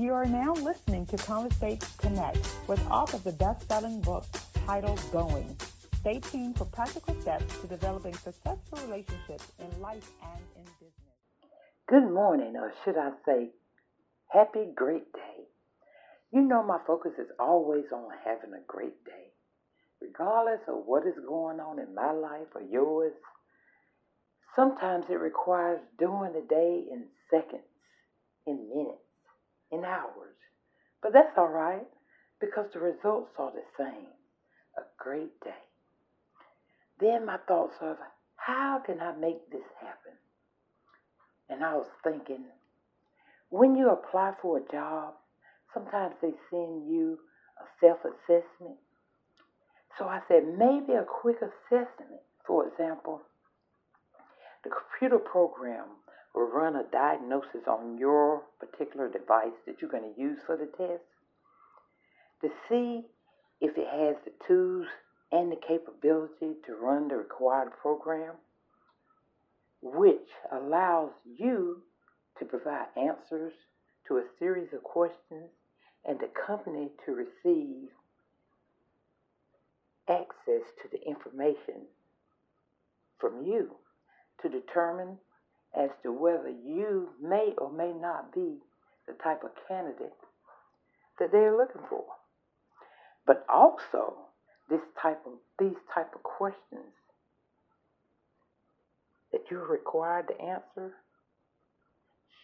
You are now listening to Conversate Connect with author of the best-selling book titled Going. Stay tuned for practical steps to developing successful relationships in life and in business. Good morning, or should I say, happy great day. You know my focus is always on having a great day. Regardless of what is going on in my life or yours, sometimes it requires doing the day in seconds, in minutes in hours. But that's all right because the results are the same a great day. Then my thoughts of how can I make this happen? And I was thinking, when you apply for a job, sometimes they send you a self assessment. So I said, maybe a quick assessment. For example, the computer program will run a diagnosis on your particular device that you're going to use for the test to see if it has the tools and the capability to run the required program, which allows you to provide answers to a series of questions and the company to receive access to the information from you to determine as to whether you may or may not be the type of candidate that they're looking for. But also, this type of these type of questions that you're required to answer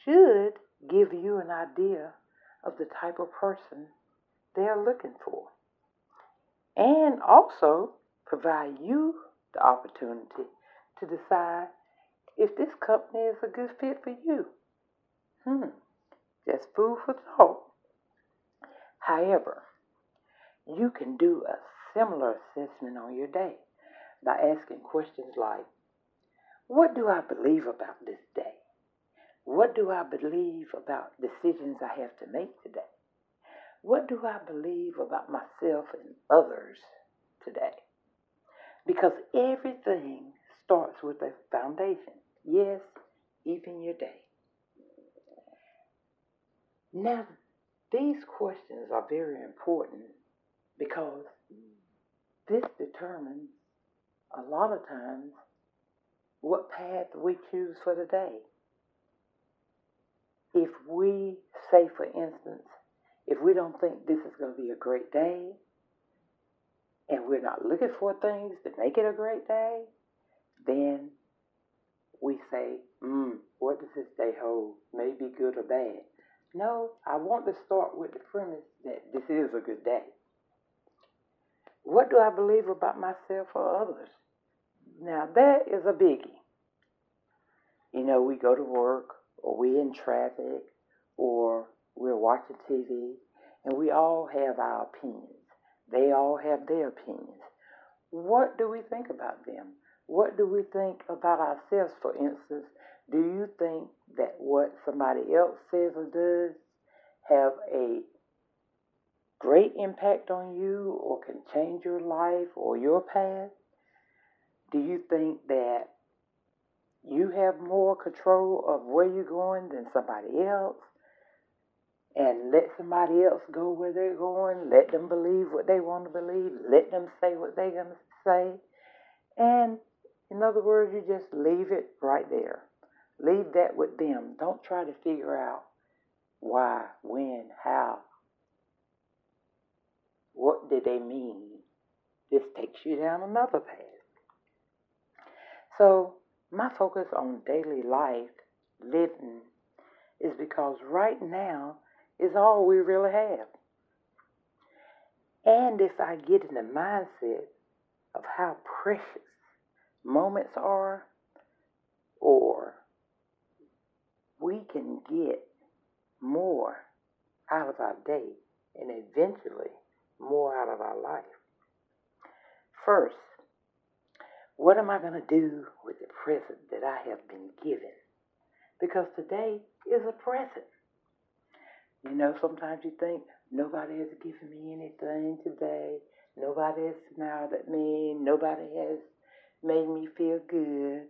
should give you an idea of the type of person they're looking for. And also provide you the opportunity to decide if this company is a good fit for you. Hmm, just food for thought. However, you can do a similar assessment on your day by asking questions like, What do I believe about this day? What do I believe about decisions I have to make today? What do I believe about myself and others today? Because everything starts with a foundation. Yes, even your day. Now, these questions are very important because this determines a lot of times what path we choose for the day. If we say, for instance, if we don't think this is going to be a great day, and we're not looking for things to make it a great day, then we say, hmm, what does this day hold? Maybe good or bad. No, I want to start with the premise that this is a good day. What do I believe about myself or others? Now, that is a biggie. You know, we go to work, or we in traffic, or we're watching TV, and we all have our opinions. They all have their opinions. What do we think about them? What do we think about ourselves, for instance? Do you think that what somebody else says or does have a great impact on you or can change your life or your path? Do you think that you have more control of where you're going than somebody else? And let somebody else go where they're going. Let them believe what they want to believe. Let them say what they're going to say. And in other words, you just leave it right there. Leave that with them. Don't try to figure out why, when, how. What did they mean? This takes you down another path. So, my focus on daily life, living, is because right now is all we really have. And if I get in the mindset of how precious moments are, or we can get more out of our day and eventually more out of our life. First, what am I going to do with the present that I have been given? Because today is a present. You know, sometimes you think, nobody has given me anything today. Nobody has smiled at me. Nobody has made me feel good.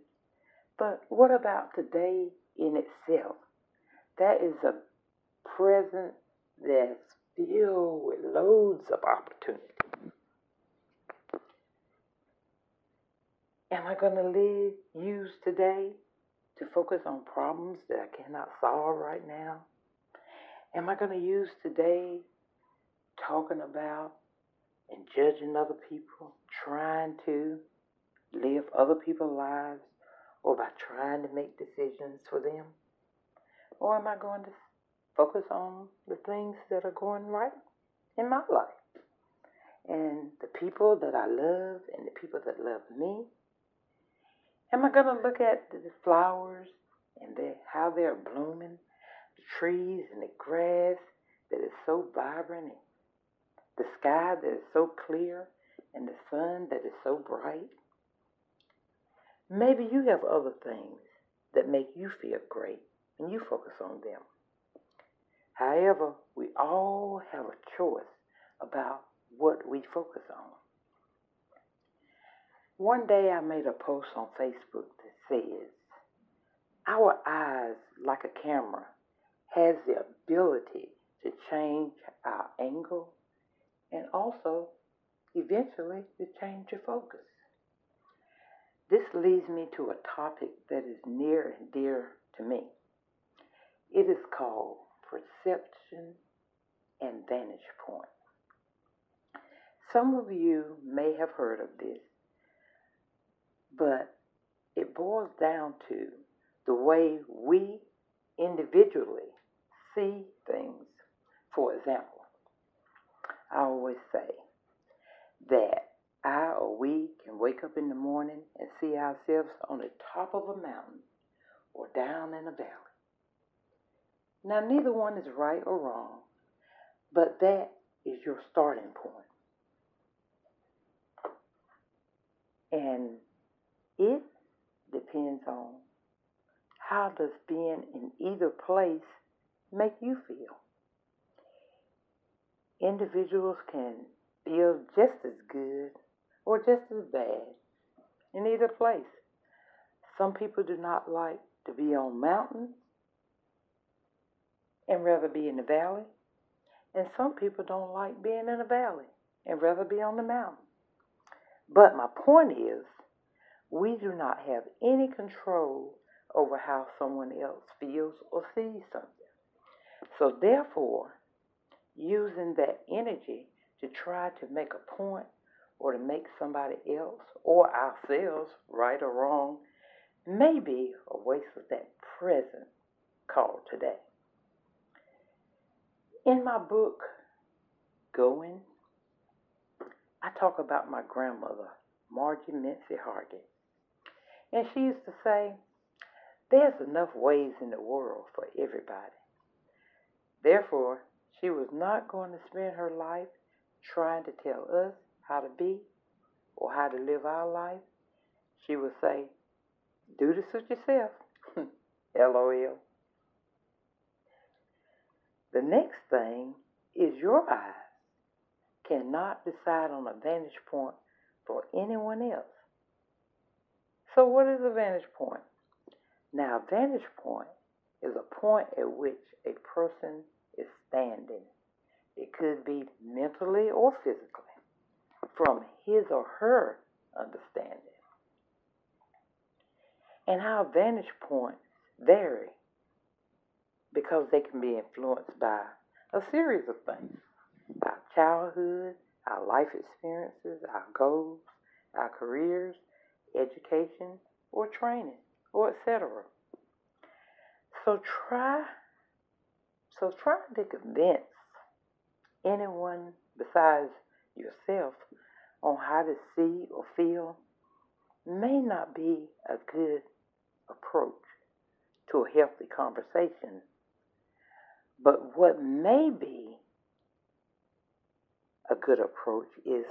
But what about today in itself? That is a present that's filled with loads of opportunity. Am I going to live, use today to focus on problems that I cannot solve right now? Am I going to use today talking about and judging other people, trying to live other people's lives, or by trying to make decisions for them? Or am I going to focus on the things that are going right in my life? And the people that I love and the people that love me? Am I going to look at the flowers and the, how they're blooming, the trees and the grass that is so vibrant, the sky that is so clear, and the sun that is so bright? Maybe you have other things that make you feel great and you focus on them. However, we all have a choice about what we focus on. One day I made a post on Facebook that says, Our eyes, like a camera, has the ability to change our angle and also eventually to change your focus. This leads me to a topic that is near and dear to me. It is called perception and vantage point. Some of you may have heard of this, but it boils down to the way we individually see things. For example, I always say that I or we can wake up in the morning and see ourselves on the top of a mountain or down in a valley. Now, neither one is right or wrong, but that is your starting point. And it depends on how does being in either place make you feel. Individuals can feel just as just as bad in either place. Some people do not like to be on mountains and rather be in the valley. And some people don't like being in the valley and rather be on the mountain. But my point is, we do not have any control over how someone else feels or sees something. So, therefore, using that energy to try to make a point or to make somebody else or ourselves right or wrong may be a waste of that present called today. In my book, Going, I talk about my grandmother, Margie Mincy Hargett. And she used to say, There's enough ways in the world for everybody. Therefore, she was not going to spend her life trying to tell us how to be or how to live our life. She would say, Do this with yourself. LOL. The next thing is your eyes cannot decide on a vantage point for anyone else. So, what is a vantage point? Now, a vantage point is a point at which a person is standing. It could be mentally or physically from his or her understanding. And our vantage points vary because they can be influenced by a series of things our childhood, our life experiences, our goals, our careers, education, or training, or etc. So try so trying to convince anyone besides yourself on how to see or feel may not be a good approach to a healthy conversation but what may be a good approach is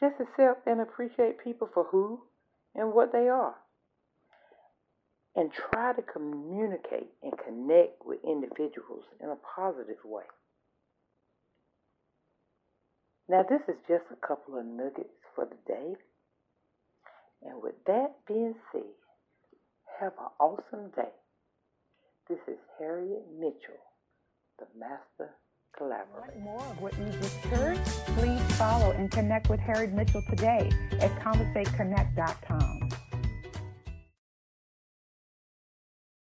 just accept and appreciate people for who and what they are. And try to communicate and connect with individuals in a positive way. Now, this is just a couple of nuggets for the day. And with that being said, have an awesome day. This is Harriet Mitchell the master collaborate. Want more of what you just heard? Please follow and connect with Harriet Mitchell today at conversateconnect.com.